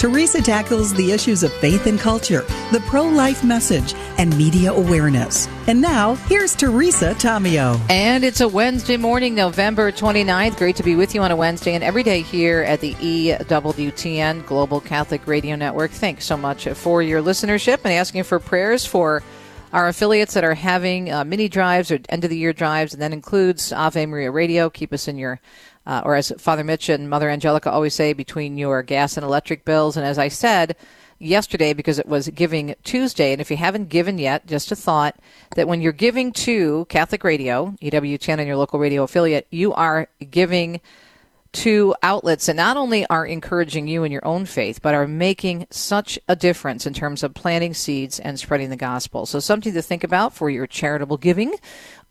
Teresa tackles the issues of faith and culture, the pro life message, and media awareness. And now, here's Teresa Tomeo. And it's a Wednesday morning, November 29th. Great to be with you on a Wednesday and every day here at the EWTN Global Catholic Radio Network. Thanks so much for your listenership and asking for prayers for our affiliates that are having uh, mini drives or end of the year drives, and that includes Ave Maria Radio. Keep us in your uh, or as Father Mitch and Mother Angelica always say, between your gas and electric bills. And as I said yesterday, because it was Giving Tuesday, and if you haven't given yet, just a thought that when you're giving to Catholic Radio, EWTN, and your local radio affiliate, you are giving to outlets that not only are encouraging you in your own faith, but are making such a difference in terms of planting seeds and spreading the gospel. So, something to think about for your charitable giving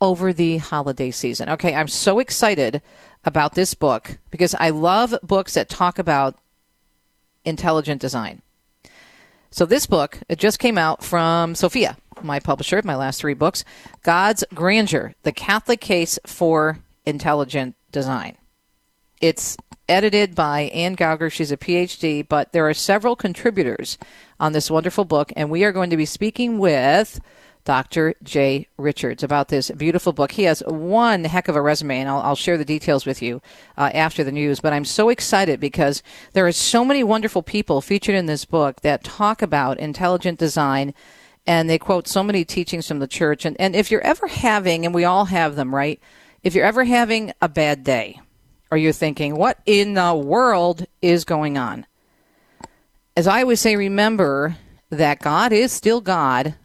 over the holiday season. Okay, I'm so excited about this book because I love books that talk about intelligent design. So this book, it just came out from Sophia, my publisher, my last three books, God's Grandeur, The Catholic Case for Intelligent Design. It's edited by Ann Gauger. She's a PhD, but there are several contributors on this wonderful book, and we are going to be speaking with Dr. Jay Richards about this beautiful book. He has one heck of a resume, and I'll, I'll share the details with you uh, after the news. But I'm so excited because there are so many wonderful people featured in this book that talk about intelligent design, and they quote so many teachings from the church. And, and if you're ever having, and we all have them, right? If you're ever having a bad day, or you're thinking, what in the world is going on? As I always say, remember that God is still God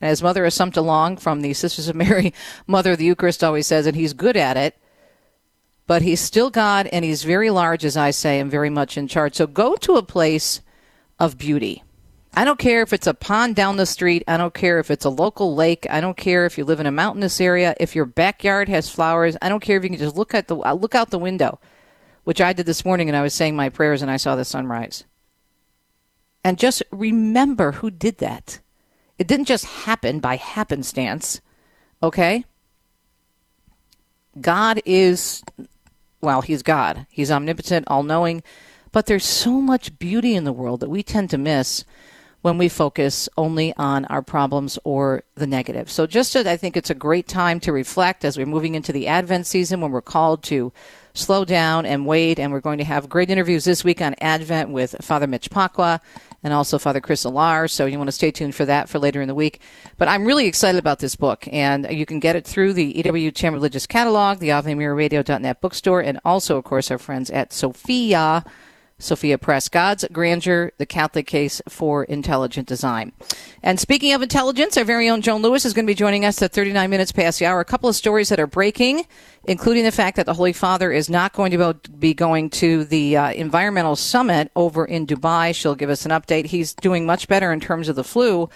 as Mother Assumpta Long from the Sisters of Mary, Mother of the Eucharist, always says, and he's good at it, but he's still God and he's very large, as I say, and very much in charge. So go to a place of beauty. I don't care if it's a pond down the street. I don't care if it's a local lake. I don't care if you live in a mountainous area. If your backyard has flowers, I don't care if you can just look at the uh, look out the window, which I did this morning, and I was saying my prayers and I saw the sunrise. And just remember who did that. It didn't just happen by happenstance, okay? God is, well, He's God. He's omnipotent, all knowing, but there's so much beauty in the world that we tend to miss when we focus only on our problems or the negative. So, just I think it's a great time to reflect as we're moving into the Advent season when we're called to slow down and wait. And we're going to have great interviews this week on Advent with Father Mitch Pacwa and also Father Chris Alar. So you want to stay tuned for that for later in the week. But I'm really excited about this book, and you can get it through the EWTN Religious Catalog, the AveMariaRadio.net bookstore, and also, of course, our friends at Sophia Sophia Press, God's Grandeur, the Catholic Case for Intelligent Design. And speaking of intelligence, our very own Joan Lewis is going to be joining us at 39 minutes past the hour. A couple of stories that are breaking, including the fact that the Holy Father is not going to be going to the uh, environmental summit over in Dubai. She'll give us an update. He's doing much better in terms of the flu,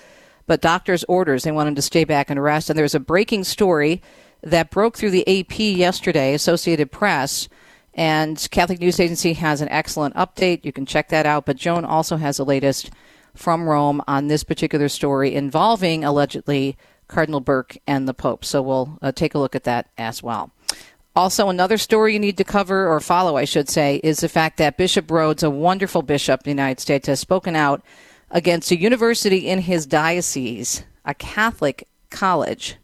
but doctor's orders, they want him to stay back and rest. And there's a breaking story that broke through the AP yesterday, Associated Press and Catholic News Agency has an excellent update. You can check that out. But Joan also has the latest from Rome on this particular story involving allegedly Cardinal Burke and the Pope. So we'll uh, take a look at that as well. Also, another story you need to cover or follow, I should say, is the fact that Bishop Rhodes, a wonderful bishop in the United States, has spoken out against a university in his diocese, a Catholic college,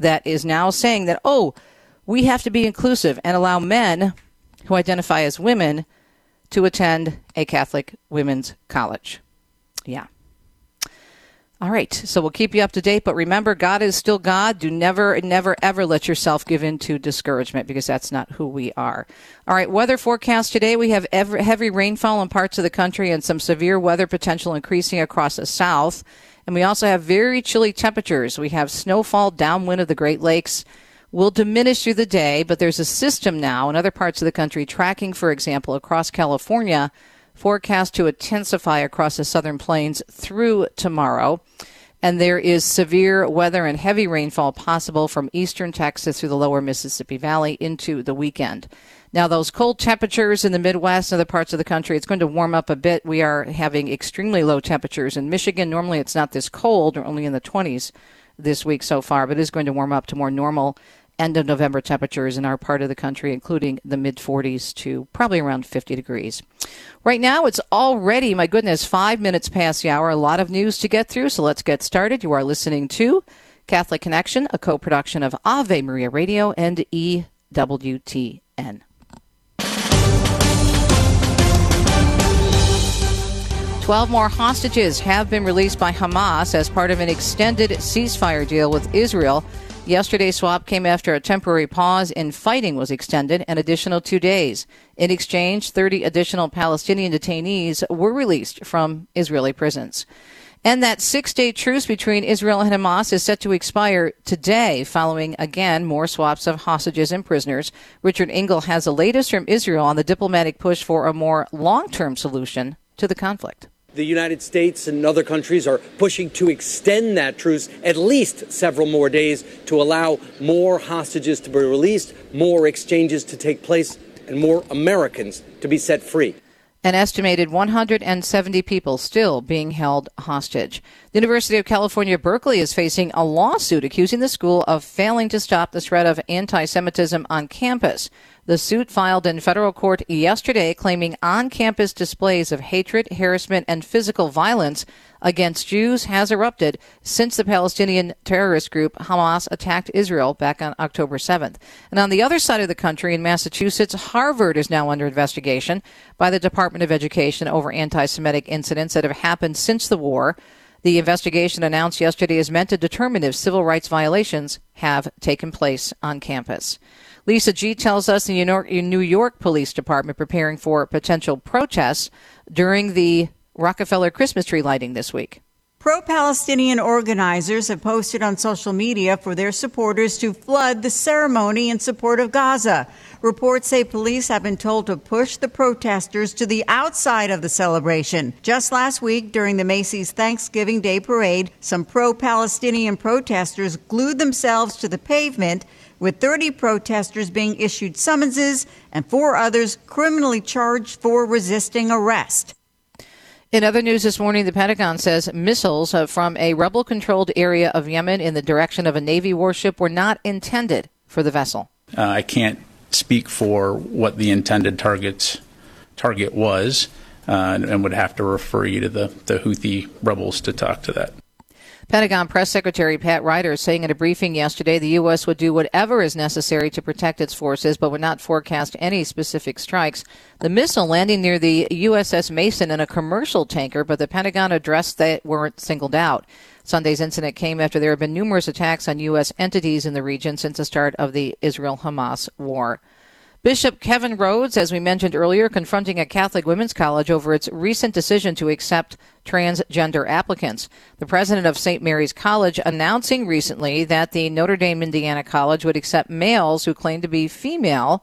that is now saying that, oh, we have to be inclusive and allow men who identify as women to attend a Catholic women's college. Yeah. All right, so we'll keep you up to date, but remember, God is still God. Do never, never, ever let yourself give in to discouragement because that's not who we are. All right, weather forecast today we have heavy rainfall in parts of the country and some severe weather potential increasing across the south. And we also have very chilly temperatures. We have snowfall downwind of the Great Lakes will diminish through the day, but there's a system now in other parts of the country tracking, for example, across California, forecast to intensify across the southern plains through tomorrow. and there is severe weather and heavy rainfall possible from eastern Texas through the lower Mississippi Valley into the weekend. Now, those cold temperatures in the Midwest and other parts of the country, it's going to warm up a bit. We are having extremely low temperatures in Michigan. Normally, it's not this cold, or only in the 20s this week so far, but it is going to warm up to more normal end of November temperatures in our part of the country, including the mid 40s to probably around 50 degrees. Right now, it's already, my goodness, five minutes past the hour. A lot of news to get through, so let's get started. You are listening to Catholic Connection, a co production of Ave Maria Radio and EWTN. Twelve more hostages have been released by Hamas as part of an extended ceasefire deal with Israel. Yesterday's swap came after a temporary pause in fighting was extended an additional two days. In exchange, 30 additional Palestinian detainees were released from Israeli prisons. And that six day truce between Israel and Hamas is set to expire today, following again more swaps of hostages and prisoners. Richard Engel has the latest from Israel on the diplomatic push for a more long term solution to the conflict the United States and other countries are pushing to extend that truce at least several more days to allow more hostages to be released, more exchanges to take place, and more Americans to be set free. An estimated 170 people still being held hostage. The University of California, Berkeley is facing a lawsuit accusing the school of failing to stop the spread of anti Semitism on campus. The suit filed in federal court yesterday claiming on campus displays of hatred, harassment, and physical violence against Jews has erupted since the Palestinian terrorist group Hamas attacked Israel back on October 7th. And on the other side of the country in Massachusetts, Harvard is now under investigation by the Department of Education over anti Semitic incidents that have happened since the war. The investigation announced yesterday is meant to determine if civil rights violations have taken place on campus. Lisa G tells us the New York, Police Department preparing for potential protests during the Rockefeller Christmas tree lighting this week. Pro Palestinian organizers have posted on social media for their supporters to flood the ceremony in support of Gaza. Reports say police have been told to push the protesters to the outside of the celebration. Just last week, during the Macy's Thanksgiving Day parade, some pro Palestinian protesters glued themselves to the pavement with 30 protesters being issued summonses and four others criminally charged for resisting arrest. In other news this morning, the Pentagon says missiles uh, from a rebel controlled area of Yemen in the direction of a Navy warship were not intended for the vessel. Uh, I can't speak for what the intended target's target was uh, and would have to refer you to the, the Houthi rebels to talk to that. Pentagon Press Secretary Pat Ryder saying in a briefing yesterday the U.S. would do whatever is necessary to protect its forces, but would not forecast any specific strikes. The missile landing near the USS Mason in a commercial tanker, but the Pentagon addressed that weren't singled out. Sunday's incident came after there have been numerous attacks on U.S. entities in the region since the start of the Israel Hamas war. Bishop Kevin Rhodes, as we mentioned earlier, confronting a Catholic women's college over its recent decision to accept transgender applicants. The president of St. Mary's College announcing recently that the Notre Dame Indiana College would accept males who claim to be female,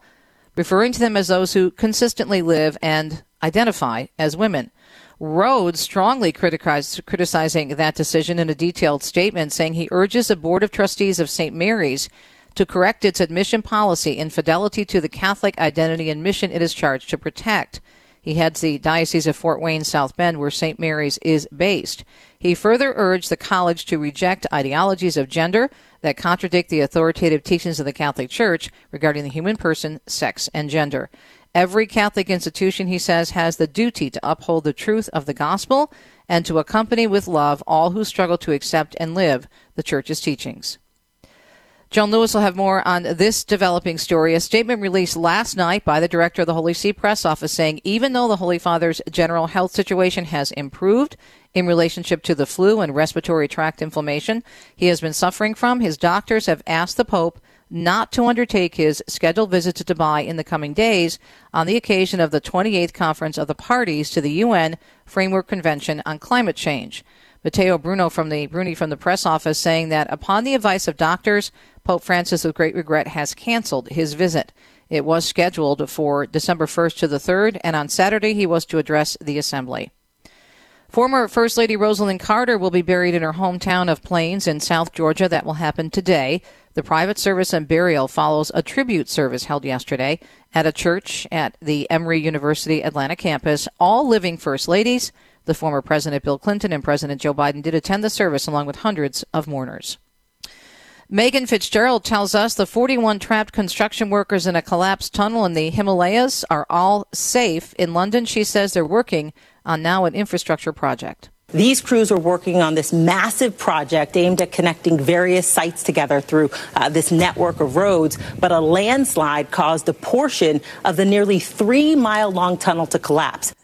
referring to them as those who consistently live and identify as women. Rhodes strongly criticizing that decision in a detailed statement, saying he urges the Board of Trustees of St. Mary's to correct its admission policy in fidelity to the Catholic identity and mission it is charged to protect. He heads the Diocese of Fort Wayne South Bend, where St. Mary's is based. He further urged the college to reject ideologies of gender that contradict the authoritative teachings of the Catholic Church regarding the human person, sex, and gender. Every Catholic institution, he says, has the duty to uphold the truth of the gospel and to accompany with love all who struggle to accept and live the Church's teachings. Joan Lewis will have more on this developing story. A statement released last night by the director of the Holy See press office saying even though the Holy Father's general health situation has improved in relationship to the flu and respiratory tract inflammation he has been suffering from, his doctors have asked the Pope not to undertake his scheduled visit to Dubai in the coming days on the occasion of the 28th conference of the parties to the UN Framework Convention on Climate Change. Matteo Bruno from the Bruni from the press office saying that upon the advice of doctors, Pope Francis, with great regret, has canceled his visit. It was scheduled for December 1st to the 3rd, and on Saturday he was to address the assembly. Former First Lady Rosalynn Carter will be buried in her hometown of Plains in South Georgia. That will happen today. The private service and burial follows a tribute service held yesterday at a church at the Emory University Atlanta campus. All living First Ladies, the former President Bill Clinton and President Joe Biden did attend the service along with hundreds of mourners. Megan Fitzgerald tells us the 41 trapped construction workers in a collapsed tunnel in the Himalayas are all safe. In London, she says they're working on now an infrastructure project. These crews are working on this massive project aimed at connecting various sites together through uh, this network of roads, but a landslide caused a portion of the nearly three mile long tunnel to collapse.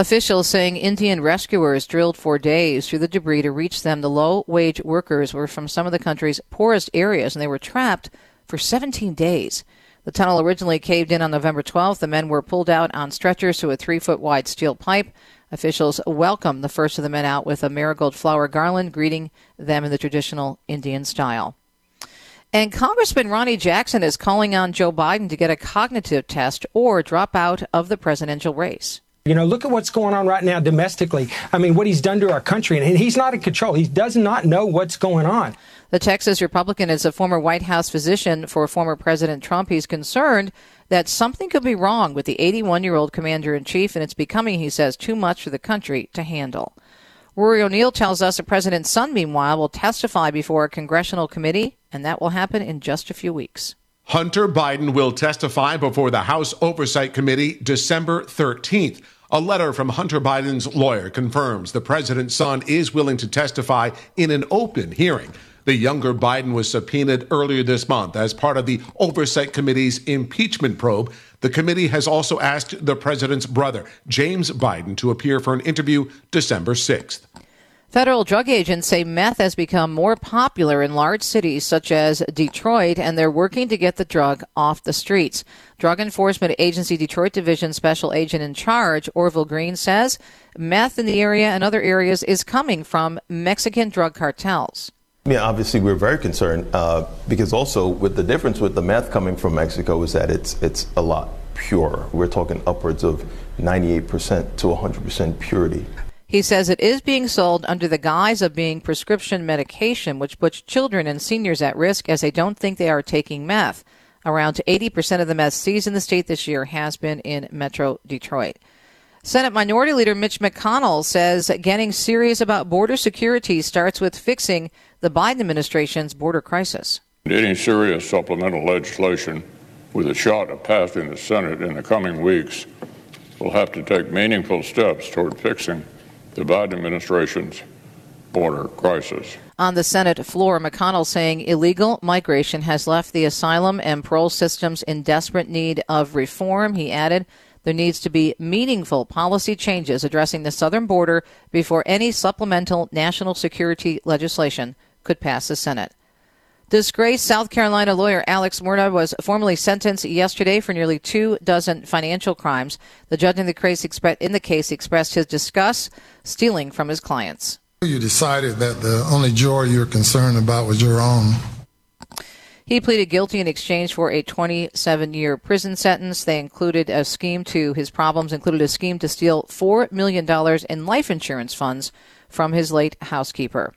Officials saying Indian rescuers drilled for days through the debris to reach them. The low wage workers were from some of the country's poorest areas and they were trapped for 17 days. The tunnel originally caved in on November 12th. The men were pulled out on stretchers to a three foot wide steel pipe. Officials welcomed the first of the men out with a marigold flower garland, greeting them in the traditional Indian style. And Congressman Ronny Jackson is calling on Joe Biden to get a cognitive test or drop out of the presidential race. You know, look at what's going on right now domestically. I mean, what he's done to our country, and he's not in control. He does not know what's going on. The Texas Republican is a former White House physician for former President Trump. He's concerned that something could be wrong with the 81 year old commander in chief, and it's becoming, he says, too much for the country to handle. Rory O'Neill tells us the president's son, meanwhile, will testify before a congressional committee, and that will happen in just a few weeks. Hunter Biden will testify before the House Oversight Committee December 13th. A letter from Hunter Biden's lawyer confirms the president's son is willing to testify in an open hearing. The younger Biden was subpoenaed earlier this month as part of the Oversight Committee's impeachment probe. The committee has also asked the president's brother, James Biden, to appear for an interview December 6th. Federal drug agents say meth has become more popular in large cities such as Detroit, and they're working to get the drug off the streets. Drug Enforcement Agency Detroit Division Special Agent in Charge, Orville Green, says meth in the area and other areas is coming from Mexican drug cartels. Yeah, obviously we're very concerned uh, because also with the difference with the meth coming from Mexico is that it's it's a lot purer. We're talking upwards of 98% to 100% purity. He says it is being sold under the guise of being prescription medication, which puts children and seniors at risk as they don't think they are taking meth. Around 80% of the meth seized in the state this year has been in Metro Detroit. Senate Minority Leader Mitch McConnell says getting serious about border security starts with fixing the Biden administration's border crisis. Any serious supplemental legislation with a shot of passing the Senate in the coming weeks will have to take meaningful steps toward fixing the Biden administration's border crisis. On the Senate floor, McConnell saying illegal migration has left the asylum and parole systems in desperate need of reform. He added, there needs to be meaningful policy changes addressing the southern border before any supplemental national security legislation could pass the Senate. Disgraced South Carolina lawyer Alex Murdaugh was formally sentenced yesterday for nearly two dozen financial crimes. The judge in the case, in the case expressed his disgust stealing from his clients. You decided that the only joy you're concerned about was your own. He pleaded guilty in exchange for a 27 year prison sentence. They included a scheme to his problems included a scheme to steal $4 million in life insurance funds from his late housekeeper.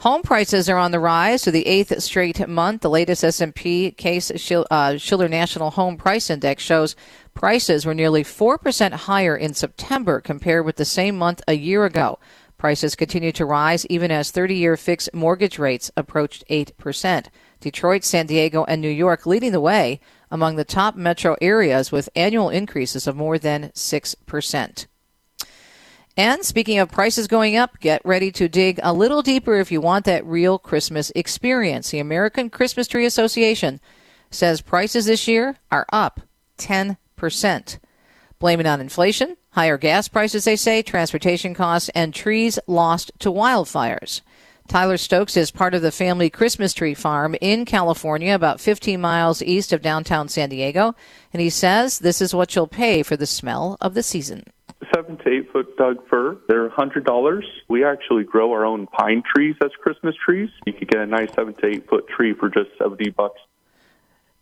Home prices are on the rise to the eighth straight month. The latest S&P Case uh, Shiller National Home Price Index shows prices were nearly 4% higher in September compared with the same month a year ago. Prices continue to rise even as 30-year fixed mortgage rates approached 8%. Detroit, San Diego, and New York leading the way among the top metro areas with annual increases of more than 6%. And speaking of prices going up, get ready to dig a little deeper if you want that real Christmas experience. The American Christmas Tree Association says prices this year are up 10%. Blame it on inflation, higher gas prices, they say, transportation costs, and trees lost to wildfires. Tyler Stokes is part of the family Christmas tree farm in California, about 15 miles east of downtown San Diego, and he says this is what you'll pay for the smell of the season seven to eight foot Doug fir. They're a hundred dollars. We actually grow our own pine trees as Christmas trees. You could get a nice seven to eight foot tree for just seventy bucks.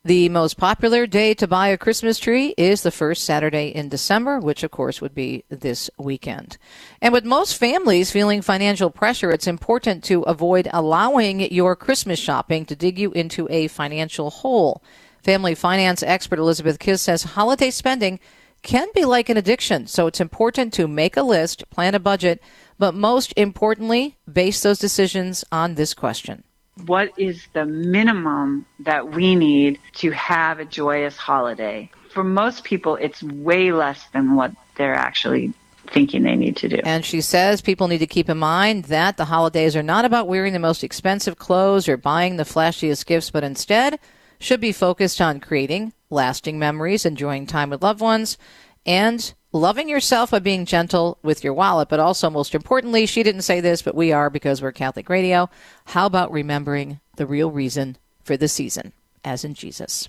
The most popular day to buy a Christmas tree is the first Saturday in December, which of course would be this weekend. And with most families feeling financial pressure, it's important to avoid allowing your Christmas shopping to dig you into a financial hole. Family finance expert Elizabeth Kiss says holiday spending can be like an addiction, so it's important to make a list, plan a budget, but most importantly, base those decisions on this question what is the minimum that we need to have a joyous holiday? For most people, it's way less than what they're actually thinking they need to do. And she says people need to keep in mind that the holidays are not about wearing the most expensive clothes or buying the flashiest gifts, but instead should be focused on creating lasting memories, enjoying time with loved ones, and loving yourself by being gentle with your wallet, but also, most importantly, she didn't say this, but we are because we're Catholic radio. How about remembering the real reason for the season, as in Jesus?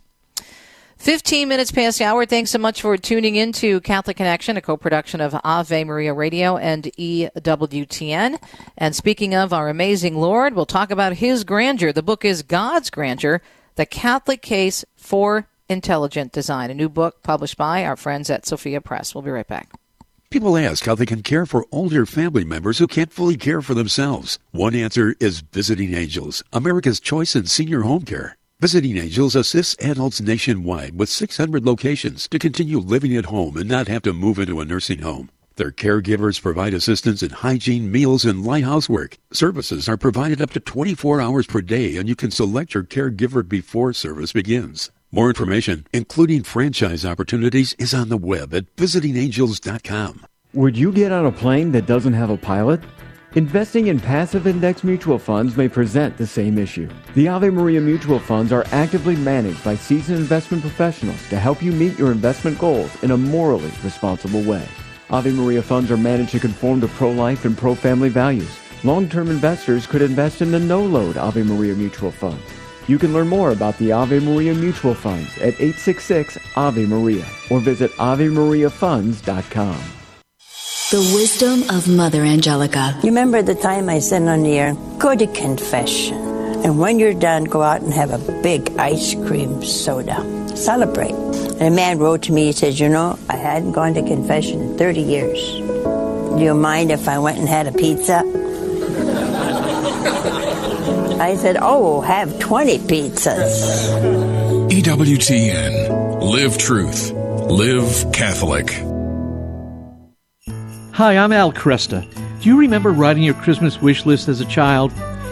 15 minutes past the hour. Thanks so much for tuning in to Catholic Connection, a co production of Ave Maria Radio and EWTN. And speaking of our amazing Lord, we'll talk about his grandeur. The book is God's Grandeur, the Catholic Case for Intelligent Design, a new book published by our friends at Sophia Press. We'll be right back. People ask how they can care for older family members who can't fully care for themselves. One answer is Visiting Angels, America's choice in senior home care. Visiting Angels assists adults nationwide with 600 locations to continue living at home and not have to move into a nursing home. Their caregivers provide assistance in hygiene, meals, and light housework. Services are provided up to 24 hours per day, and you can select your caregiver before service begins. More information, including franchise opportunities, is on the web at visitingangels.com. Would you get on a plane that doesn't have a pilot? Investing in passive index mutual funds may present the same issue. The Ave Maria mutual funds are actively managed by seasoned investment professionals to help you meet your investment goals in a morally responsible way. Ave Maria funds are managed to conform to pro-life and pro-family values. Long-term investors could invest in the no-load Ave Maria mutual Fund. You can learn more about the Ave Maria Mutual Funds at 866 Ave Maria or visit AveMariaFunds.com. The wisdom of Mother Angelica. You remember the time I said on the air, go to confession. And when you're done, go out and have a big ice cream soda. Celebrate. And a man wrote to me, he says, You know, I hadn't gone to confession in 30 years. Do you mind if I went and had a pizza? I said, Oh, have 20 pizzas. EWTN. Live truth. Live Catholic. Hi, I'm Al Kresta. Do you remember writing your Christmas wish list as a child?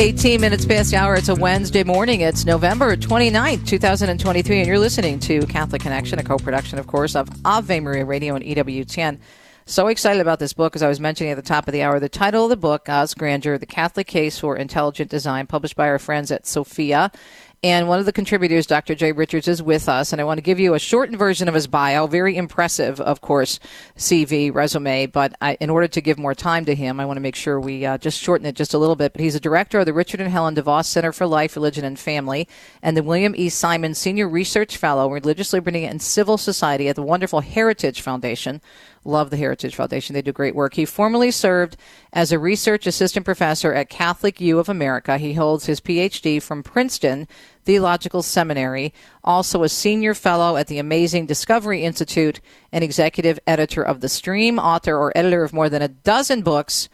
Eighteen minutes past the hour. It's a Wednesday morning. It's November 29th, 2023, and you're listening to Catholic Connection, a co-production, of course, of Ave Maria Radio and EWTN. So excited about this book, as I was mentioning at the top of the hour. The title of the book, God's Grandeur, The Catholic Case for Intelligent Design, published by our friends at Sophia. And one of the contributors, Dr. Jay Richards, is with us. And I want to give you a shortened version of his bio. Very impressive, of course, CV, resume. But I, in order to give more time to him, I want to make sure we uh, just shorten it just a little bit. But he's a director of the Richard and Helen DeVos Center for Life, Religion, and Family, and the William E. Simon Senior Research Fellow, Religious Liberty and Civil Society at the wonderful Heritage Foundation. Love the Heritage Foundation. They do great work. He formerly served as a research assistant professor at Catholic U of America. He holds his PhD from Princeton Theological Seminary, also a senior fellow at the Amazing Discovery Institute, and executive editor of The Stream, author or editor of more than a dozen books,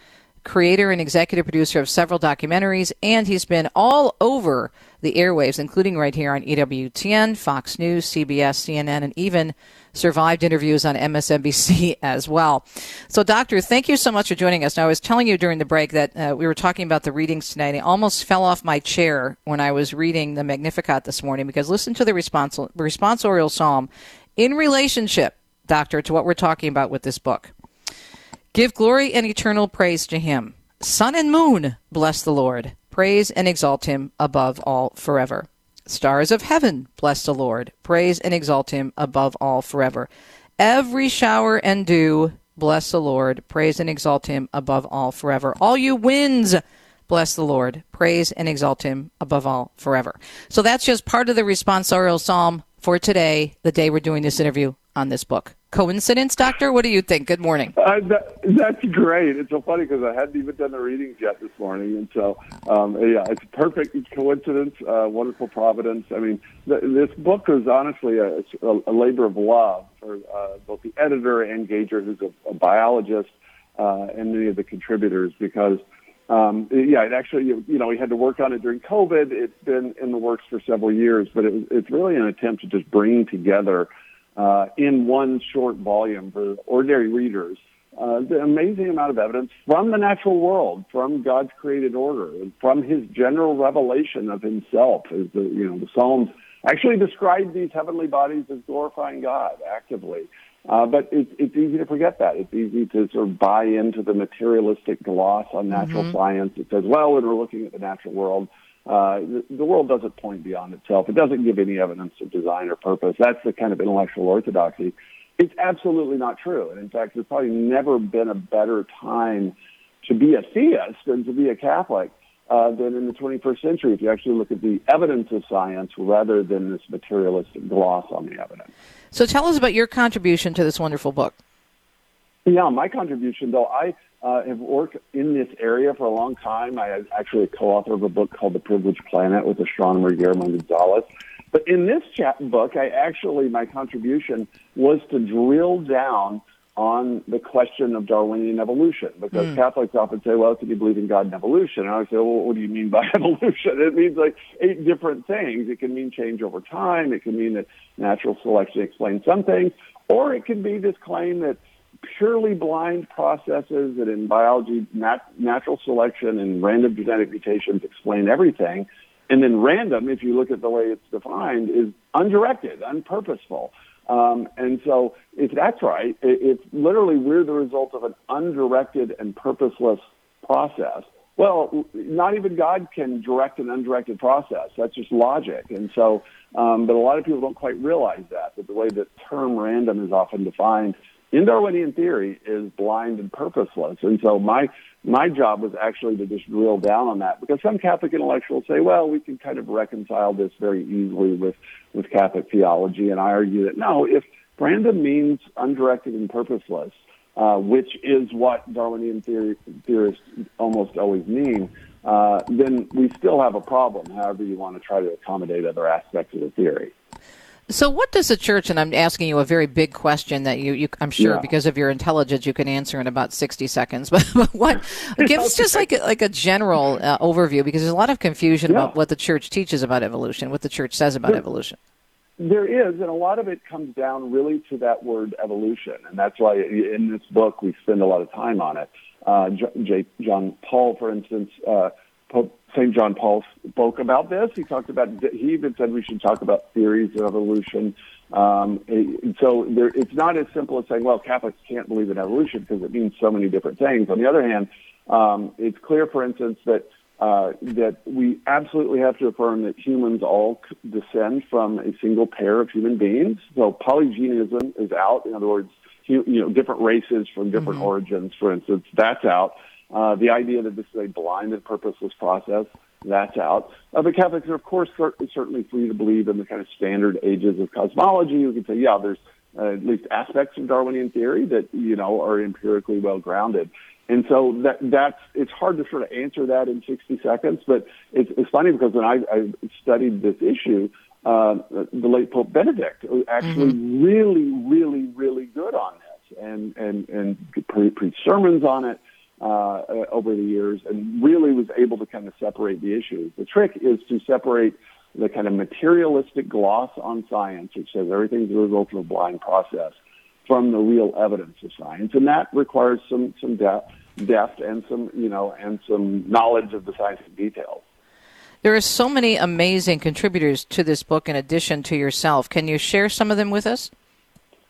creator and executive producer of several documentaries, and he's been all over the airwaves, including right here on EWTN, Fox News, CBS, CNN, and even survived interviews on MSNBC as well. So, Doctor, thank you so much for joining us. Now, I was telling you during the break that uh, we were talking about the readings tonight. I almost fell off my chair when I was reading the Magnificat this morning because listen to the respons- responsorial psalm in relationship, Doctor, to what we're talking about with this book. Give glory and eternal praise to him. Sun and moon, bless the Lord. Praise and exalt him above all forever. Stars of heaven, bless the Lord. Praise and exalt him above all forever. Every shower and dew, bless the Lord. Praise and exalt him above all forever. All you winds, bless the Lord. Praise and exalt him above all forever. So that's just part of the responsorial psalm for today, the day we're doing this interview on this book. Coincidence, Doctor? What do you think? Good morning. Uh, that, that's great. It's so funny because I hadn't even done the readings yet this morning, and so um, yeah, it's a perfect coincidence, uh, wonderful providence. I mean, th- this book is honestly a, a, labor of love for uh, both the editor Ann Gauger, who's a, a biologist, uh, and many of the contributors, because um, yeah, it actually, you know, we had to work on it during COVID. It's been in the works for several years, but it, it's really an attempt to just bring together uh, in one short volume for ordinary readers uh, the amazing amount of evidence from the natural world, from God's created order, and from His general revelation of Himself. As the you know the Psalms actually describe these heavenly bodies as glorifying God actively. Uh, but it's, it's easy to forget that. It's easy to sort of buy into the materialistic gloss on natural mm-hmm. science. It says, well, when we're looking at the natural world, uh, the, the world doesn't point beyond itself. It doesn't give any evidence of design or purpose. That's the kind of intellectual orthodoxy. It's absolutely not true. And in fact, there's probably never been a better time to be a theist than to be a Catholic uh, than in the 21st century if you actually look at the evidence of science rather than this materialistic gloss on the evidence. So tell us about your contribution to this wonderful book. Yeah, my contribution, though, I uh, have worked in this area for a long time. I actually a co-author of a book called The Privileged Planet with astronomer Guillermo Gonzalez. But in this chat book, I actually, my contribution was to drill down on the question of Darwinian evolution because mm. Catholics often say, well, can you believe in God and evolution? And I say, well, what do you mean by evolution? It means like eight different things. It can mean change over time. It can mean that natural selection explains some things, or it can be this claim that purely blind processes that in biology, nat- natural selection and random genetic mutations explain everything. And then random, if you look at the way it's defined, is undirected, unpurposeful. Um, and so if that's right, it, it's literally we're the result of an undirected and purposeless process. Well, not even God can direct an undirected process. That's just logic. And so, um, but a lot of people don't quite realize that, that the way that term random is often defined in Darwinian theory is blind and purposeless. And so my my job was actually to just drill down on that because some Catholic intellectuals say, well, we can kind of reconcile this very easily with, with Catholic theology. And I argue that no, if random means undirected and purposeless, uh, which is what Darwinian theory, theorists almost always mean, uh, then we still have a problem, however you want to try to accommodate other aspects of the theory. So, what does the church? And I'm asking you a very big question that you, you I'm sure, yeah. because of your intelligence, you can answer in about 60 seconds. But, but what? give us just like a, like a general uh, overview, because there's a lot of confusion yeah. about what the church teaches about evolution, what the church says about there, evolution. There is, and a lot of it comes down really to that word evolution, and that's why in this book we spend a lot of time on it. Uh, J- John Paul, for instance. Uh, Pope St. John Paul spoke about this. He talked about, he even said we should talk about theories of evolution. Um, so there, it's not as simple as saying, well, Catholics can't believe in evolution because it means so many different things. On the other hand, um, it's clear, for instance, that uh, that we absolutely have to affirm that humans all descend from a single pair of human beings. So polygenism is out. In other words, you, you know, different races from different mm-hmm. origins, for instance, that's out. Uh, the idea that this is a blind and purposeless process, that's out. Uh, but Catholics are, of course, certainly free to believe in the kind of standard ages of cosmology. You can say, yeah, there's uh, at least aspects of Darwinian theory that, you know, are empirically well grounded. And so that that's it's hard to sort of answer that in 60 seconds, but it's, it's funny because when I, I studied this issue, uh, the late Pope Benedict was actually mm-hmm. really, really, really good on this and and and pre- preached sermons on it uh, over the years and really was able to kind of separate the issues. The trick is to separate the kind of materialistic gloss on science, which says everything's a result of a blind process, from the real evidence of science, and that requires some some depth, depth and some you know and some knowledge of the scientific details. There are so many amazing contributors to this book in addition to yourself. Can you share some of them with us?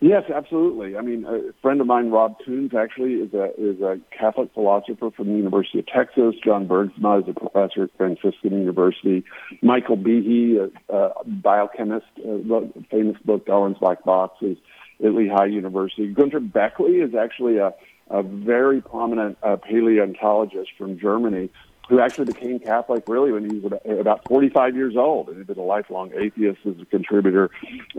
Yes, absolutely. I mean, a friend of mine, Rob Koons, actually is a is a Catholic philosopher from the University of Texas. John Bergsma is a professor at Franciscan University. Michael Behe, a, a biochemist, wrote a famous book, Darwin's Black Box, is at Lehigh University. Gunter Bechly is actually a, a very prominent uh, paleontologist from Germany who actually became Catholic really when he was about 45 years old and he'd been a lifelong atheist as a contributor,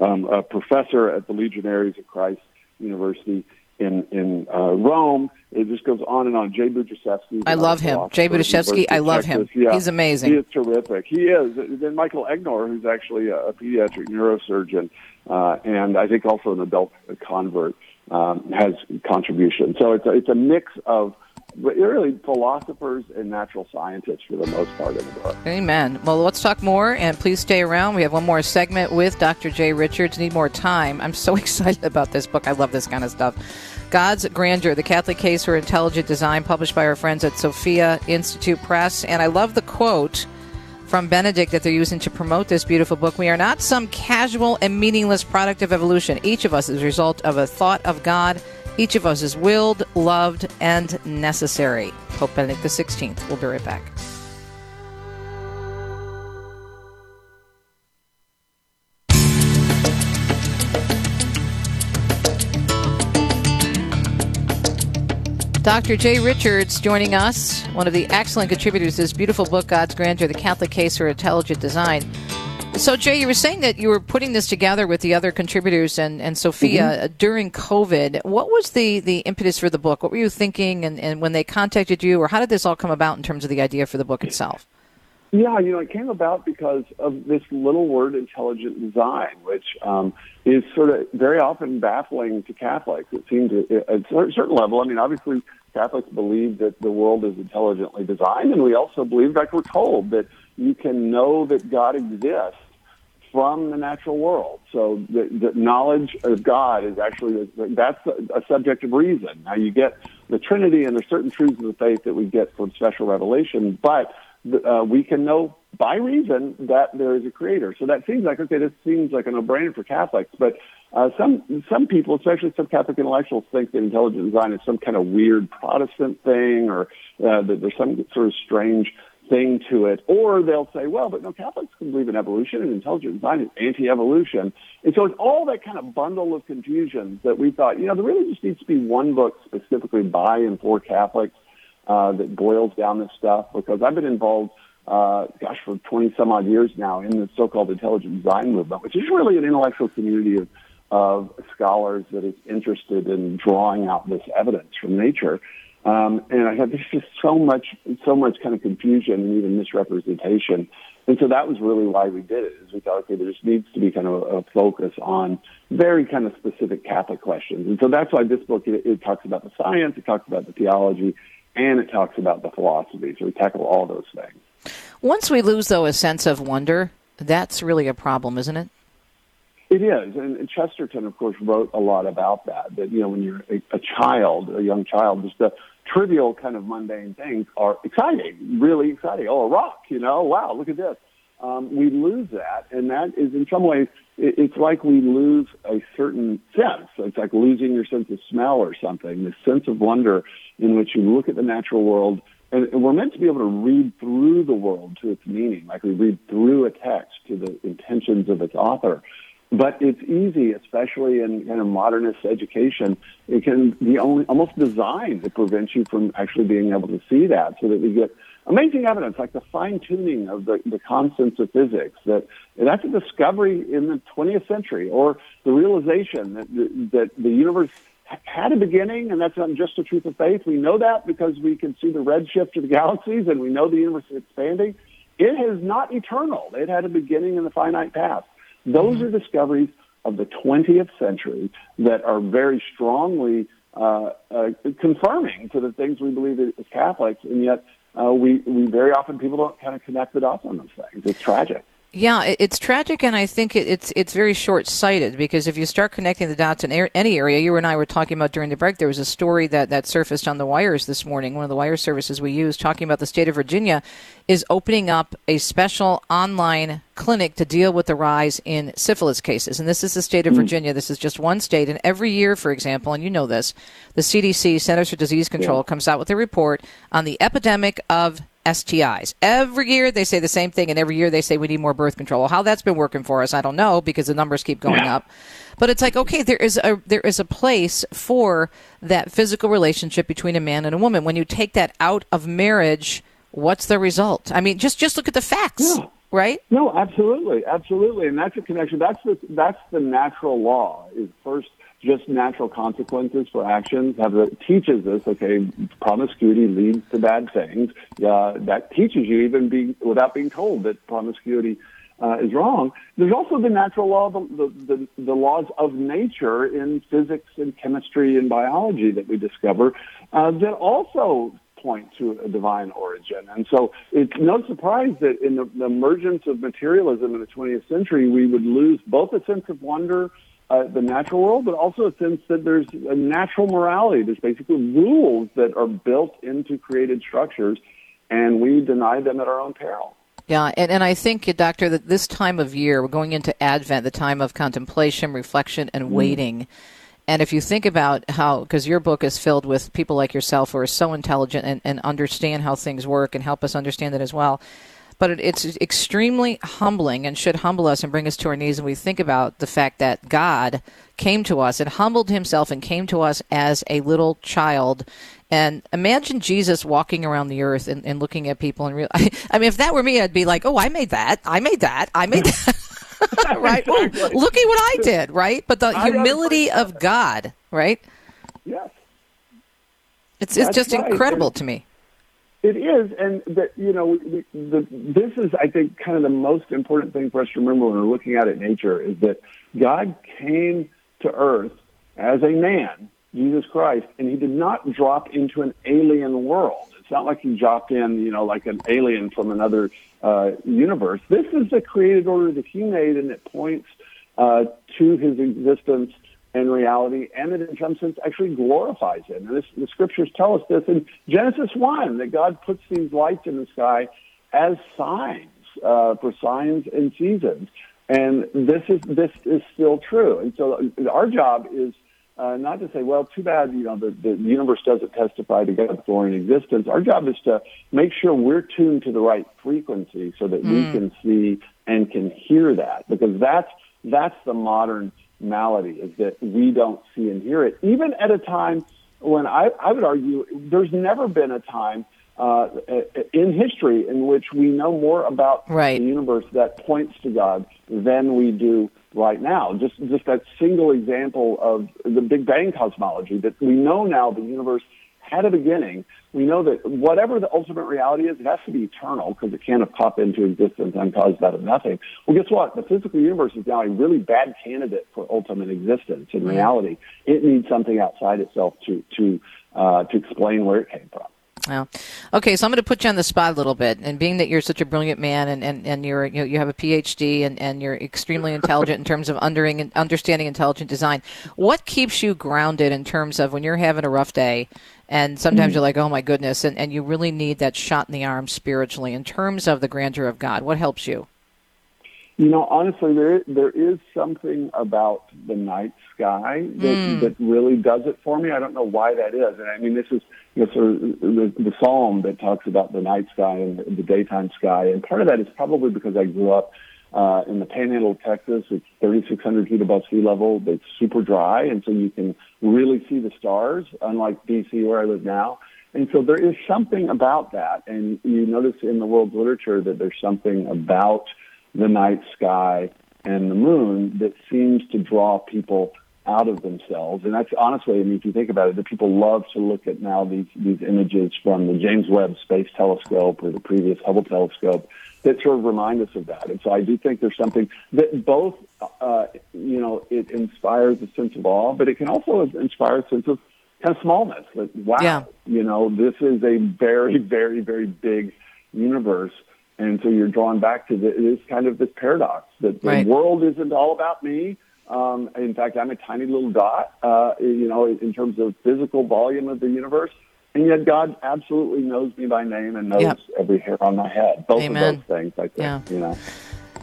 um, a professor at the Legionaries of Christ University in in uh, Rome. It just goes on and on. Jay Budziszewski. I love him. Jay Budziszewski. I love him. Yeah, He's amazing. He is terrific. He is. Then Michael Egnor, who's actually a, a pediatric neurosurgeon, uh, and I think also an adult convert, um, has contribution. So it's a, it's a mix of really philosophers and natural scientists for the most part in the book. Amen. Well, let's talk more, and please stay around. We have one more segment with Dr. Jay Richards. Need more time. I'm so excited about this book. I love this kind of stuff. God's Grandeur, the Catholic Case for Intelligent Design, published by our friends at Sophia Institute Press. And I love the quote from Benedict that they're using to promote this beautiful book. We are not some casual and meaningless product of evolution. Each of us is a result of a thought of God each of us is willed, loved, and necessary. Pope Benedict XVI. We'll be right back. Dr. Jay Richards joining us, one of the excellent contributors to this beautiful book, God's Grandeur, The Catholic Case for Intelligent Design. So, Jay, you were saying that you were putting this together with the other contributors and, and Sophia mm-hmm. during COVID. What was the, the impetus for the book? What were you thinking and, and when they contacted you, or how did this all come about in terms of the idea for the book itself? Yeah, you know, it came about because of this little word, intelligent design, which um, is sort of very often baffling to Catholics. It seems at a certain level. I mean, obviously, Catholics believe that the world is intelligently designed, and we also believe, like we're told, that you can know that God exists from the natural world. So the, the knowledge of God is actually that's a, a subject of reason. Now you get the Trinity, and there's certain truths of the faith that we get from special revelation, but uh, we can know by reason that there is a creator. So that seems like okay, this seems like a no-brainer for Catholics, but uh, some some people, especially some Catholic intellectuals, think that intelligent design is some kind of weird Protestant thing, or uh, that there's some sort of strange thing to it. Or they'll say, well, but no, Catholics can believe in evolution and intelligent design is anti-evolution. And so it's all that kind of bundle of confusion that we thought, you know, there really just needs to be one book specifically by and for Catholics uh, that boils down this stuff because I've been involved uh, gosh, for 20 some odd years now in the so-called intelligent design movement, which is really an intellectual community of, of scholars that is interested in drawing out this evidence from nature. Um, and I thought there's just so much, so much kind of confusion and even misrepresentation. And so that was really why we did it. Is we thought, okay, there just needs to be kind of a, a focus on very kind of specific Catholic questions. And so that's why this book it, it talks about the science, it talks about the theology, and it talks about the philosophy. So we tackle all those things. Once we lose, though, a sense of wonder, that's really a problem, isn't it? It is, and Chesterton, of course, wrote a lot about that. That you know, when you're a, a child, a young child, just the trivial kind of mundane things are exciting, really exciting. Oh, a rock, you know, wow, look at this. Um, we lose that, and that is in some ways, it, it's like we lose a certain sense. It's like losing your sense of smell or something. This sense of wonder in which you look at the natural world, and, and we're meant to be able to read through the world to its meaning, like we read through a text to the intentions of its author. But it's easy, especially in kind of modernist education. It can be only, almost designed to prevent you from actually being able to see that, so that we get amazing evidence, like the fine tuning of the, the constants of physics. That that's a discovery in the 20th century, or the realization that the, that the universe had a beginning, and that's not just a truth of faith. We know that because we can see the redshift of the galaxies, and we know the universe is expanding. It is not eternal. It had a beginning in the finite past. Those are discoveries of the 20th century that are very strongly uh, uh, confirming to the things we believe as Catholics, and yet uh, we, we very often people don't kind of connect the dots on those things. It's tragic. Yeah, it's tragic, and I think it's it's very short sighted because if you start connecting the dots in any area, you and I were talking about during the break. There was a story that that surfaced on the wires this morning. One of the wire services we use, talking about the state of Virginia, is opening up a special online clinic to deal with the rise in syphilis cases. And this is the state of mm. Virginia. This is just one state, and every year, for example, and you know this, the CDC, Centers for Disease Control, yeah. comes out with a report on the epidemic of STIs. Every year they say the same thing, and every year they say we need more birth control. Well, how that's been working for us, I don't know because the numbers keep going yeah. up. But it's like okay, there is a there is a place for that physical relationship between a man and a woman. When you take that out of marriage, what's the result? I mean, just just look at the facts. Yeah. Right? No, absolutely, absolutely, and that's a connection. That's the that's the natural law. Is first just natural consequences for actions. Have the, teaches us, okay, promiscuity leads to bad things. Uh, that teaches you even be, without being told that promiscuity uh, is wrong. There's also the natural law, the, the, the, the laws of nature in physics and chemistry and biology that we discover uh, that also point to a divine origin. And so it's no surprise that in the, the emergence of materialism in the 20th century, we would lose both a sense of wonder uh, the natural world, but also a sense that there's a natural morality. There's basically rules that are built into created structures, and we deny them at our own peril. Yeah, and, and I think, Doctor, that this time of year, we're going into Advent, the time of contemplation, reflection, and mm. waiting. And if you think about how, because your book is filled with people like yourself who are so intelligent and, and understand how things work and help us understand it as well but it, it's extremely humbling and should humble us and bring us to our knees. And we think about the fact that God came to us and humbled himself and came to us as a little child. And imagine Jesus walking around the earth and, and looking at people and real. I, I mean, if that were me, I'd be like, "Oh, I made that. I made that. I made that." right? Exactly. Oh, look at what I did. Right? But the humility of God. Right? Yes. It's it's just right. incredible to me. It is, and that you know, the, the, this is, I think, kind of the most important thing for us to remember when we're looking at it nature is that God came to earth as a man, Jesus Christ, and he did not drop into an alien world. It's not like he dropped in, you know, like an alien from another uh, universe. This is the created order that he made, and it points uh, to his existence and reality, and it in some sense actually glorifies it. And this, the scriptures tell us this in Genesis 1 that God puts these lights in the sky as signs uh, for signs and seasons. And this is this is still true. And so our job is uh, not to say, well, too bad, you know, the, the universe doesn't testify to God's glory and existence. Our job is to make sure we're tuned to the right frequency so that mm. we can see and can hear that, because that's that's the modern malady is that we don't see and hear it, even at a time when I, I would argue there's never been a time uh, in history in which we know more about right. the universe that points to God than we do right now. Just just that single example of the Big Bang cosmology that we know now the universe had a beginning. We know that whatever the ultimate reality is, it has to be eternal because it can't pop into existence uncaused out of nothing. Well, guess what? The physical universe is now a really bad candidate for ultimate existence. In reality, it needs something outside itself to to uh, to explain where it came from. Well, okay, so I'm going to put you on the spot a little bit. And being that you're such a brilliant man and, and, and you're, you, know, you have a PhD and, and you're extremely intelligent in terms of understanding, understanding intelligent design, what keeps you grounded in terms of when you're having a rough day and sometimes mm-hmm. you're like, oh my goodness, and, and you really need that shot in the arm spiritually in terms of the grandeur of God? What helps you? You know, honestly, there there is something about the night sky that mm. that really does it for me. I don't know why that is, and I mean, this is you know, sort of the, the psalm that talks about the night sky and the, the daytime sky, and part of that is probably because I grew up uh, in the Panhandle of Texas. It's 3,600 feet above sea level. It's super dry, and so you can really see the stars, unlike DC where I live now. And so there is something about that, and you notice in the world's literature that there's something about the night sky and the moon that seems to draw people out of themselves. And that's honestly, I mean, if you think about it, the people love to look at now these, these images from the James Webb Space Telescope or the previous Hubble Telescope that sort of remind us of that. And so I do think there's something that both, uh, you know, it inspires a sense of awe, but it can also inspire a sense of kind of smallness that, wow, yeah. you know, this is a very, very, very big universe And so you're drawn back to the, this kind of this paradox that the Right. world isn't all about me. Um, in fact, I'm a tiny little dot, uh, you know, in terms of physical volume of the universe. And yet God absolutely knows me by name and knows Yep. every hair on my head. Both Amen. of those things, I think, Yeah. you know.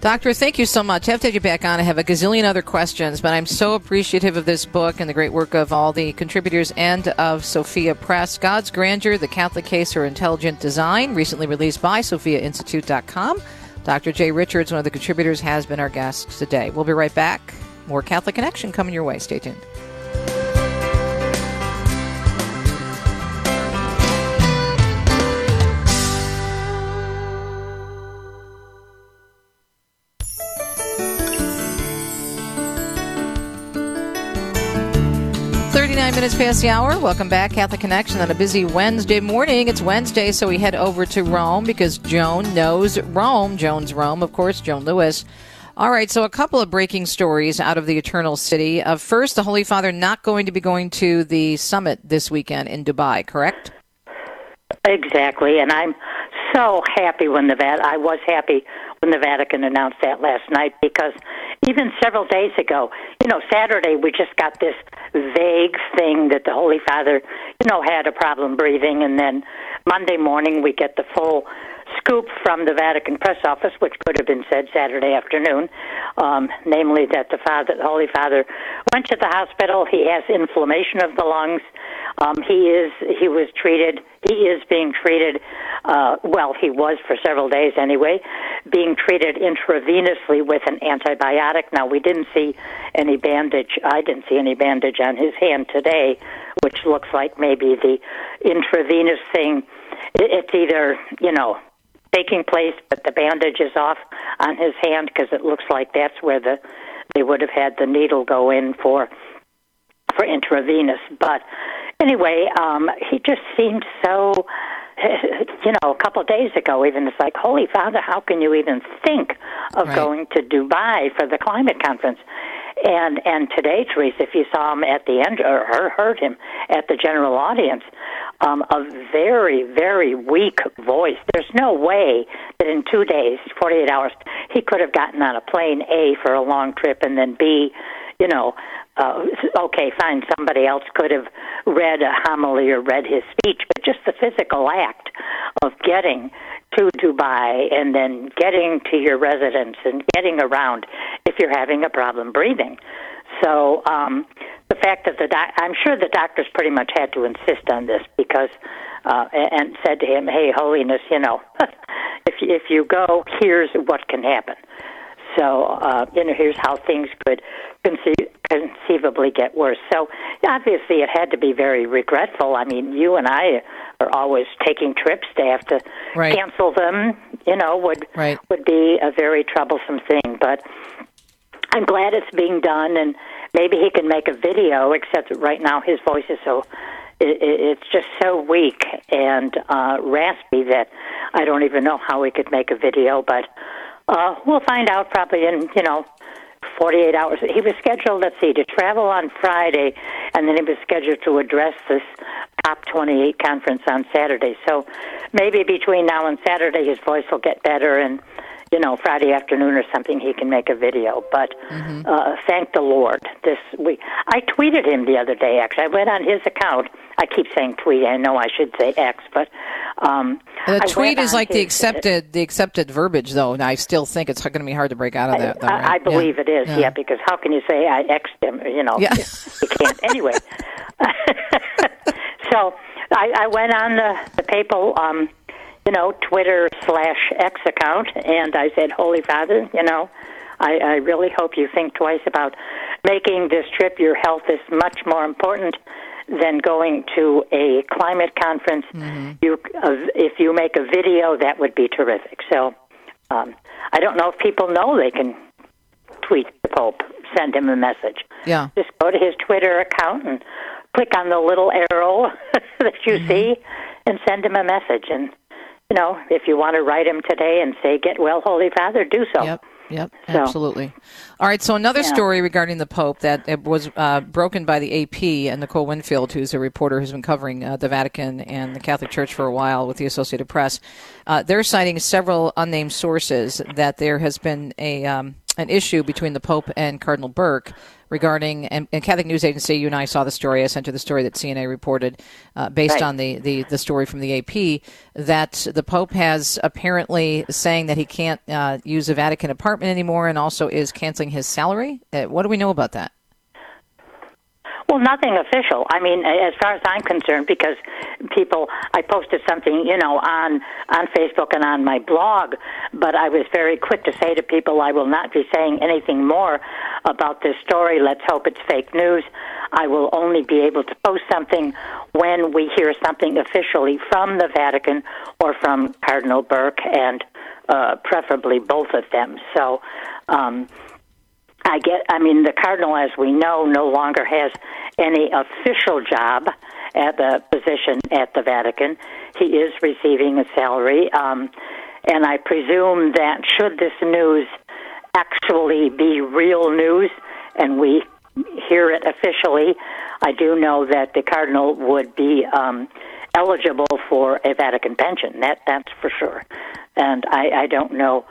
Doctor, thank you so much. I have to you back on. I have a gazillion other questions, but I'm so appreciative of this book and the great work of all the contributors and of Sophia Press. God's Grandeur, The Catholic Case for Intelligent Design, recently released by SophiaInstitute.com. Dr. Jay Richards, one of the contributors, has been our guest today. We'll be right back. More Catholic Connection coming your way. Stay tuned. Thirty-nine minutes past the hour. Welcome back, Catholic Connection, on a busy Wednesday morning. It's Wednesday, so we head over to Rome because Joan knows Rome. Joan's Rome, of course. Joan Lewis. All right, so a couple of breaking stories out of the Eternal City. Uh, first, the Holy Father not going to be going to the summit this weekend in Dubai, correct? Exactly, and I'm so happy when the Vat. I was happy when the Vatican announced that last night because even several days ago, you know, Saturday we just got this vague thing that the Holy Father, you know, had a problem breathing, and then Monday morning we get the full scoop from the Vatican press office, which could have been said Saturday afternoon, um, namely that the Father, the Holy Father, went to the hospital. He has inflammation of the lungs. Um, he is he was treated. He is being treated. Uh, well, he was for several days anyway, being treated intravenously with an antibiotic. Now we didn't see any bandage. I didn't see any bandage on his hand today, which looks like maybe the intravenous thing. It's either you know taking place, but the bandage is off on his hand because it looks like that's where the they would have had the needle go in for for intravenous. But anyway, um, he just seemed so. You know, a couple of days ago, even it's like, Holy Father, how can you even think of Right. going to Dubai for the climate conference? And and today, Teresa, if you saw him at the end or heard- him at the general audience, um, a very very weak voice. There's no way that in two days, 48 hours, he could have gotten on a plane A for a long trip and then B, you know, uh, okay, fine, somebody else could have read a homily or read his speech, but just the physical act of getting to Dubai and then getting to your residence and getting around if you're having a problem breathing. So um, the fact that the doc- I'm sure the doctors pretty much had to insist on this because uh, and said to him, "Hey, Holiness, you know, if you, if you go, here's what can happen." So, uh, you know, here's how things could conceive, conceivably get worse. So, obviously, it had to be very regretful. I mean, you and I are always taking trips to have to Right. cancel them. You know, would Right. would be a very troublesome thing. But I'm glad it's being done, and maybe he can make a video. Except right now his voice is so it, it, it's just so weak and uh, raspy that I don't even know how we could make a video. But uh, we'll find out probably in you know 48 hours. He was scheduled, let's see, to travel on Friday, and then he was scheduled to address this COP 28 conference on Saturday. So maybe between now and Saturday, his voice will get better, and you know, Friday afternoon or something, he can make a video. But uh, thank the Lord, this week. I tweeted him the other day. Actually, I went on his account. I keep saying tweet. I know I should say X, but um, The tweet is like the accepted the accepted verbiage, though, and I still think it's going to be hard to break out of that. Though, right? I, I believe Yeah. it is, yeah. because how can you say I X'd him? You know, Yeah. you can't. Anyway, so I, I went on the, the papal, um, you know, Twitter slash X account, and I said, Holy Father, you know, I, I really hope you think twice about making this trip. Your health is much more important than going to a climate conference. You, uh, if you make a video, that would be terrific. So, um, I don't know if people know they can tweet the Pope, send him a message. Yeah. Just go to his Twitter account and click on the little arrow that you Mm-hmm. see and send him a message. And, you know, if you want to write him today and say, Get well, Holy Father, do so. Yep. Yep, So- absolutely. All right, so another Yeah. story regarding the Pope that it was uh, broken by the AP and Nicole Winfield, who's a reporter who's been covering uh, the Vatican and the Catholic Church for a while with the Associated Press. Uh, they're citing several unnamed sources that there has been a um, an issue between the Pope and Cardinal Burke regarding and, and Catholic News Agency. You and I saw the story. I sent you the story that CNA reported uh, based Right. on the, the the story from the AP that the Pope has apparently saying that he can't uh, use a Vatican apartment anymore, and also is canceling his salary. Uh, what do we know about that? Well, nothing official. I mean, as far as I'm concerned, because people, I posted something, you know, on on Facebook and on my blog, but I was very quick to say to people, I will not be saying anything more about this story. Let's hope it's fake news. I will only be able to post something when we hear something officially from the Vatican or from Cardinal Burke, and uh, preferably both of them. So. Um, I get. I mean, the cardinal, as we know, no longer has any official job at the position at the Vatican. He is receiving a salary, um, and I presume that should this news actually be real news, and we hear it officially, I do know that the cardinal would be um, eligible for a Vatican pension. That that's for sure, and I, I don't know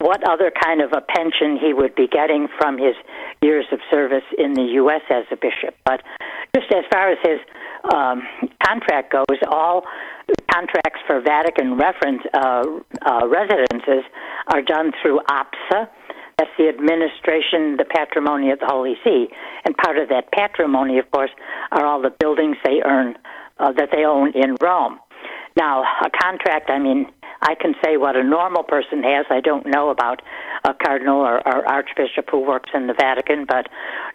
what other kind of a pension he would be getting from his years of service in the U.S. as a bishop. But just as far as his um, contract goes, all contracts for Vatican reference uh, uh, residences are done through APSA. That's the administration, the patrimony of the Holy See, and part of that patrimony, of course, are all the buildings they earn uh, that they own in Rome. Now, a contract, I mean, I can say what a normal person has. I don't know about a cardinal or, or archbishop who works in the Vatican, but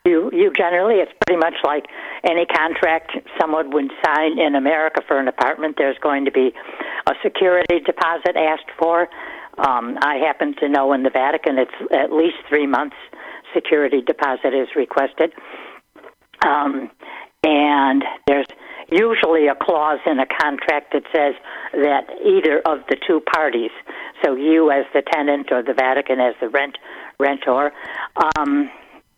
you, you generally, it's pretty much like any contract someone would sign in America for an apartment. There's going to be a security deposit asked for. Um, I happen to know in the Vatican it's at least three months security deposit is requested. Um, and there's usually a clause in a contract that says that either of the two parties, so you as the tenant or the Vatican as the rent rentor, um,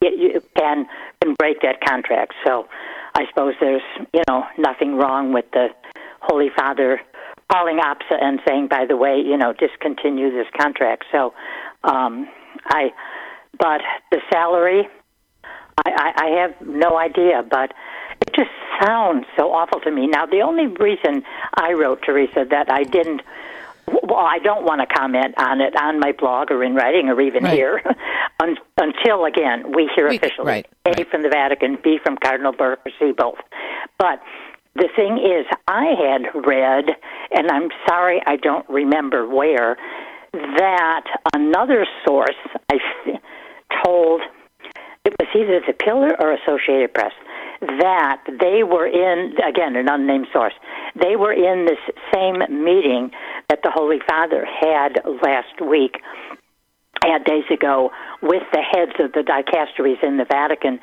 you can can break that contract. So I suppose there's you know nothing wrong with the Holy Father calling APSA and saying, by the way, you know, discontinue this contract. So um, I, but the salary, I, I, have no idea, but it sounds so awful to me. Now, the only reason I wrote, Teresa, that I didn't, well, I don't want to comment on it on my blog or in writing or even Right. here un, until, again, we hear We- officially. right, A from the Vatican, B from Cardinal Burke, or C both. But the thing is, I had read, and I'm sorry I don't remember where, that another source I told it was either the Pillar or Associated Press that they were in again an unnamed source. They were in this same meeting that the Holy Father had last week had days ago with the heads of the dicasteries in the Vatican,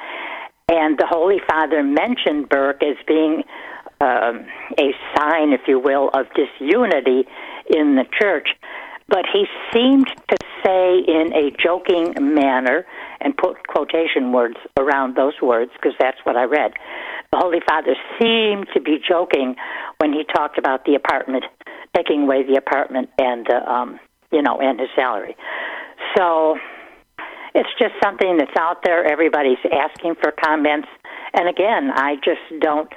and the Holy Father mentioned Burke as being um, a sign, if you will, of disunity in the church. But he seemed to say in a joking manner and put quotation words around those words because that's what I read. The Holy Father seemed to be joking when he talked about the apartment, taking away the apartment and uh, um, you know and his salary. So it's just something that's out there. Everybody's asking for comments, and again, I just don't.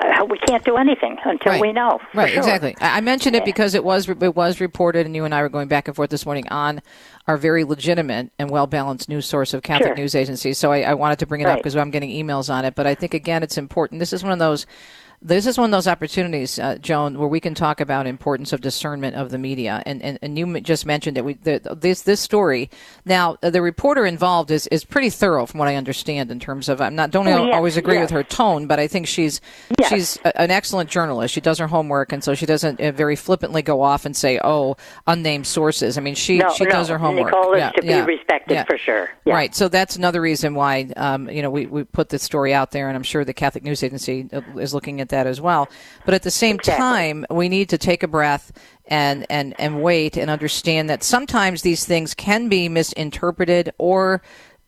Uh, we can't do anything until Right. we know. Right, sure. exactly. I mentioned it because it was it was reported, and you and I were going back and forth this morning on our very legitimate and well balanced news source of Catholic Sure. news agencies. So I, I wanted to bring it up because I'm getting emails on it. But I think again, it's important. This is one of those. This is one of those opportunities, uh, Joan, where we can talk about importance of discernment of the media, and and, and you just mentioned that we the, this this story. Now, uh, the reporter involved is, is pretty thorough, from what I understand, in terms of I'm not don't Oh, yes, always agree yes. with her tone, but I think she's Yes. she's a- an excellent journalist. She does her homework, and so she doesn't uh, very flippantly go off and say, "Oh, unnamed sources." I mean, she no, she no. does her homework. Nicole is Yeah, to yeah, be respected yeah. for sure. Yeah. Right. So that's another reason why um, you know we, we put this story out there, and I'm sure the Catholic News Agency uh, is looking at that as well. But at the same Exactly. time, we need to take a breath and, and, and wait and understand that sometimes these things can be misinterpreted or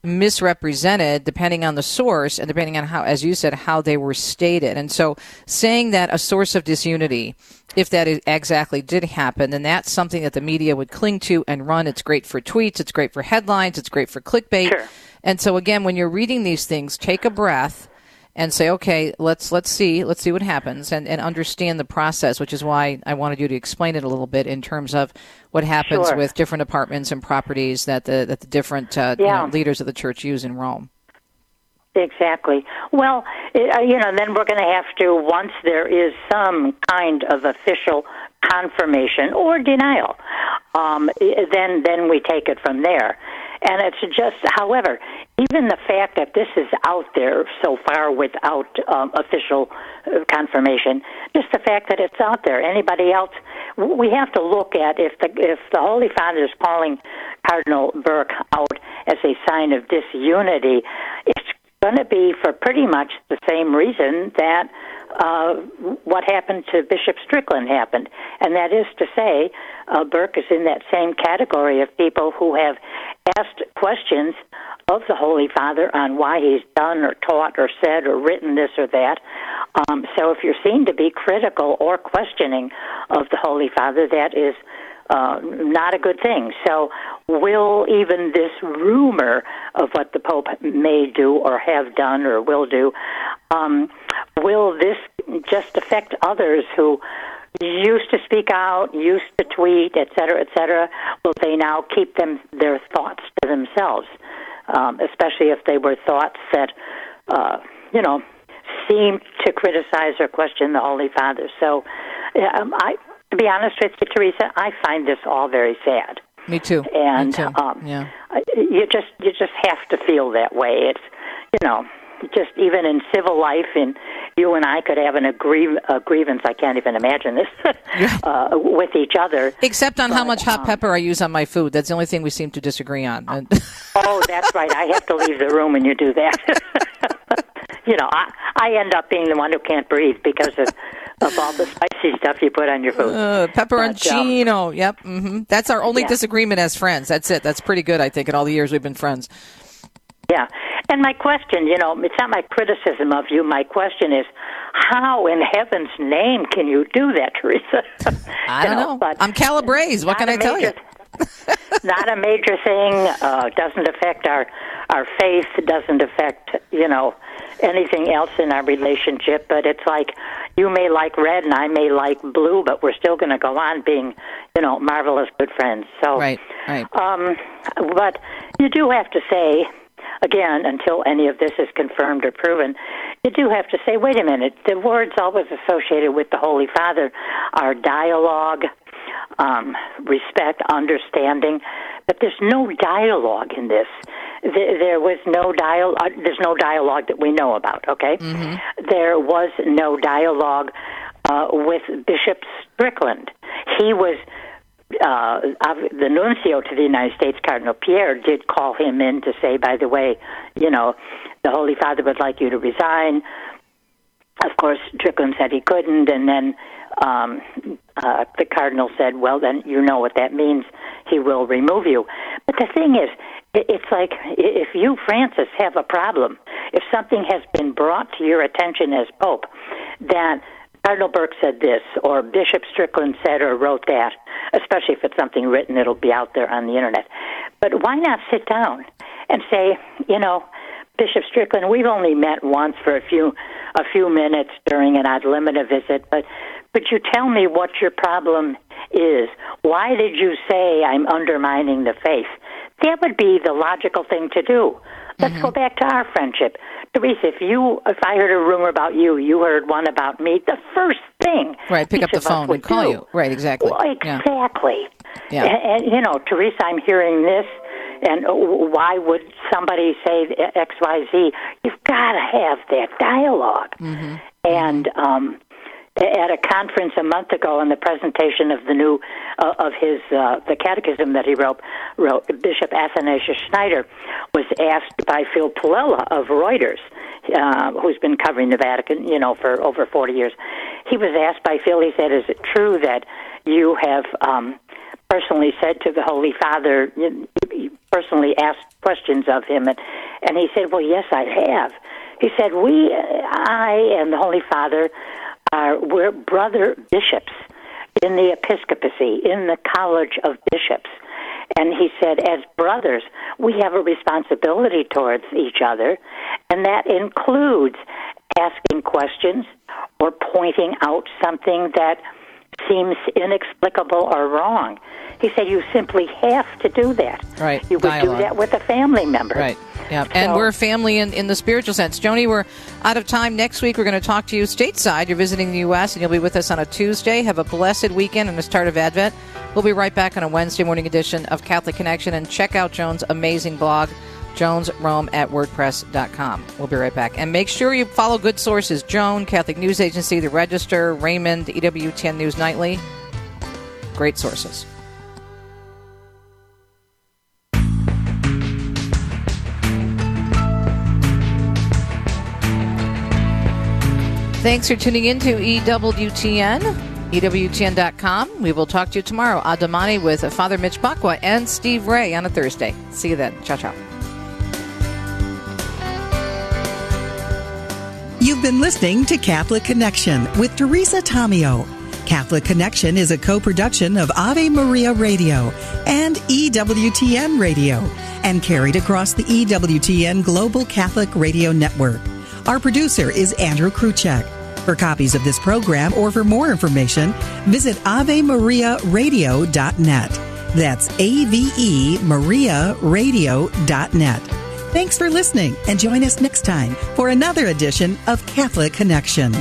misrepresented depending on the source and depending on how, as you said, how they were stated. And so saying that a source of disunity, if that is exactly did happen, then that's something that the media would cling to and run. It's great for tweets. It's great for headlines. It's great for clickbait. And so again, when you're reading these things, take a breath and say, okay, let's let's see, let's see what happens, and, and understand the process. Which is why I wanted you to explain it a little bit in terms of what happens Sure. with different apartments and properties that the that the different uh, you know, leaders of the church use in Rome. Exactly. Well, uh, you know, then we're going to have to, once there is some kind of official confirmation or denial, um, then then we take it from there. And it's just, however, even the fact that this is out there so far without um, official uh, confirmation, just the fact that it's out there. Anybody else? We have to look at if the if the Holy Father is calling Cardinal Burke out as a sign of disunity, it's going to be for pretty much the same reason that uh, what happened to Bishop Strickland happened, and that is to say, uh, Burke is in that same category of people who have asked questions of the Holy Father on why he's done or taught or said or written this or that. Um, so if you're seen to be critical or questioning of the Holy Father, that is uh, not a good thing. So, will even this rumor of what the Pope may do or have done or will do, um, will this just affect others who used to speak out, used to tweet, et cetera, et cetera? Will they now keep them their thoughts to themselves, um, especially if they were thoughts that, uh, you know, seemed to criticize or question the Holy Father? So, um, I, to be honest with you, Teresa, I find this all very sad. Me too. And Me too. um, yeah. you just you just have to feel that way. It's you know just even in civil life, and you and I could have an agree- a grievance. I can't even imagine this uh, with each other. Except on how much hot um, pepper I use on my food. That's the only thing we seem to disagree on. Oh, that's right. I have to leave the room when you do that. you know, I I end up being the one who can't breathe because of of all the spicy stuff you put on your food. Uh, pepperoncino. yep. hmm That's our only Yeah. disagreement as friends. That's it. That's pretty good, I think, in all the years we've been friends. Yeah. And my question, you know, it's not my criticism of you. My question is, how in heaven's name can you do that, Teresa? I don't know. But I'm Calabrese. What can I tell you? not a major thing. Uh, doesn't affect our our faith. Doesn't affect you know anything else in our relationship. But it's like you may like red and I may like blue, but we're still going to go on being you know marvelous good friends. So Right, right. um, but you do have to say, again, until any of this is confirmed or proven, you do have to say, wait a minute, the words always associated with the Holy Father are dialogue, um, respect, understanding, but there's no dialogue in this. There, there was no dialogue. There's no dialogue that we know about. Okay, there was no dialogue uh, with Bishop Strickland. He was uh, the nuncio to the United States, Cardinal Pierre, did call him in to say, by the way, you know, the Holy Father would like you to resign. Of course, Strickland said he couldn't, and then um, uh, the cardinal said, "Well, then you know what that means. He will remove you." But the thing is, it's like if you, Francis, have a problem, if something has been brought to your attention as Pope, that Cardinal Burke said this, or Bishop Strickland said or wrote that, especially if it's something written, it'll be out there on the internet. But why not sit down and say, you know, Bishop Strickland, we've only met once for a few a few minutes during an ad limina visit, but could you tell me what your problem is? Why did you say I'm undermining the faith? That would be the logical thing to do. Let's go back to our friendship. Teresa, if you if I heard a rumor about you, you heard one about me, the first thing Right, pick up the phone and call do- you. Right, exactly. Well, exactly. Yeah. And, and, you know, Teresa, I'm hearing this, and why would somebody say X, Y, Z? You've got to have that dialog Mm-hmm. And um, at a conference a month ago, in the presentation of the new uh, of his uh, the catechism that he wrote, wrote Bishop Athanasius Schneider was asked by Phil Pullella of Reuters. uh, who's been covering the Vatican, you know, for over 40 years. He was asked by Phil, he said, Is it true that you have um, personally said to the Holy Father, personally asked questions of him? And, and he said, Well, yes, I have. He said, We, I and the Holy Father, are, we're brother bishops in the episcopacy, in the College of Bishops. And he said, as brothers, we have a responsibility towards each other, and that includes asking questions or pointing out something that seems inexplicable or wrong. He said, you simply have to do that. Right. You would Dialogue. do that with a family member. Right. Yeah, and So- we're family in, in the spiritual sense. Joni, we're out of time. Next week, we're going to talk to you stateside. You're visiting the U.S., and you'll be with us on a Tuesday. Have a blessed weekend and the start of Advent. We'll be right back on a Wednesday morning edition of Catholic Connection. And check out Joan's amazing blog, joansrome at wordpress.com. We'll be right back. And make sure you follow good sources Joan, Catholic News Agency, The Register, Raymond, EWTN News Nightly. Great sources. Thanks for tuning in to EWTN, EWTN.com. We will talk to you tomorrow. Adamani with Father Mitch Pacwa and Steve Ray on a Thursday. See you then. Ciao, ciao. You've been listening to Catholic Connection with Teresa Tomeo. Catholic Connection is a co production of Ave Maria Radio and EWTN Radio and carried across the EWTN Global Catholic Radio Network. Our producer is Andrew Kruchek. For copies of this program or for more information, visit AveMariaRadio.net. That's A V E Maria Radio.net. Thanks for listening and join us next time for another edition of Catholic Connection.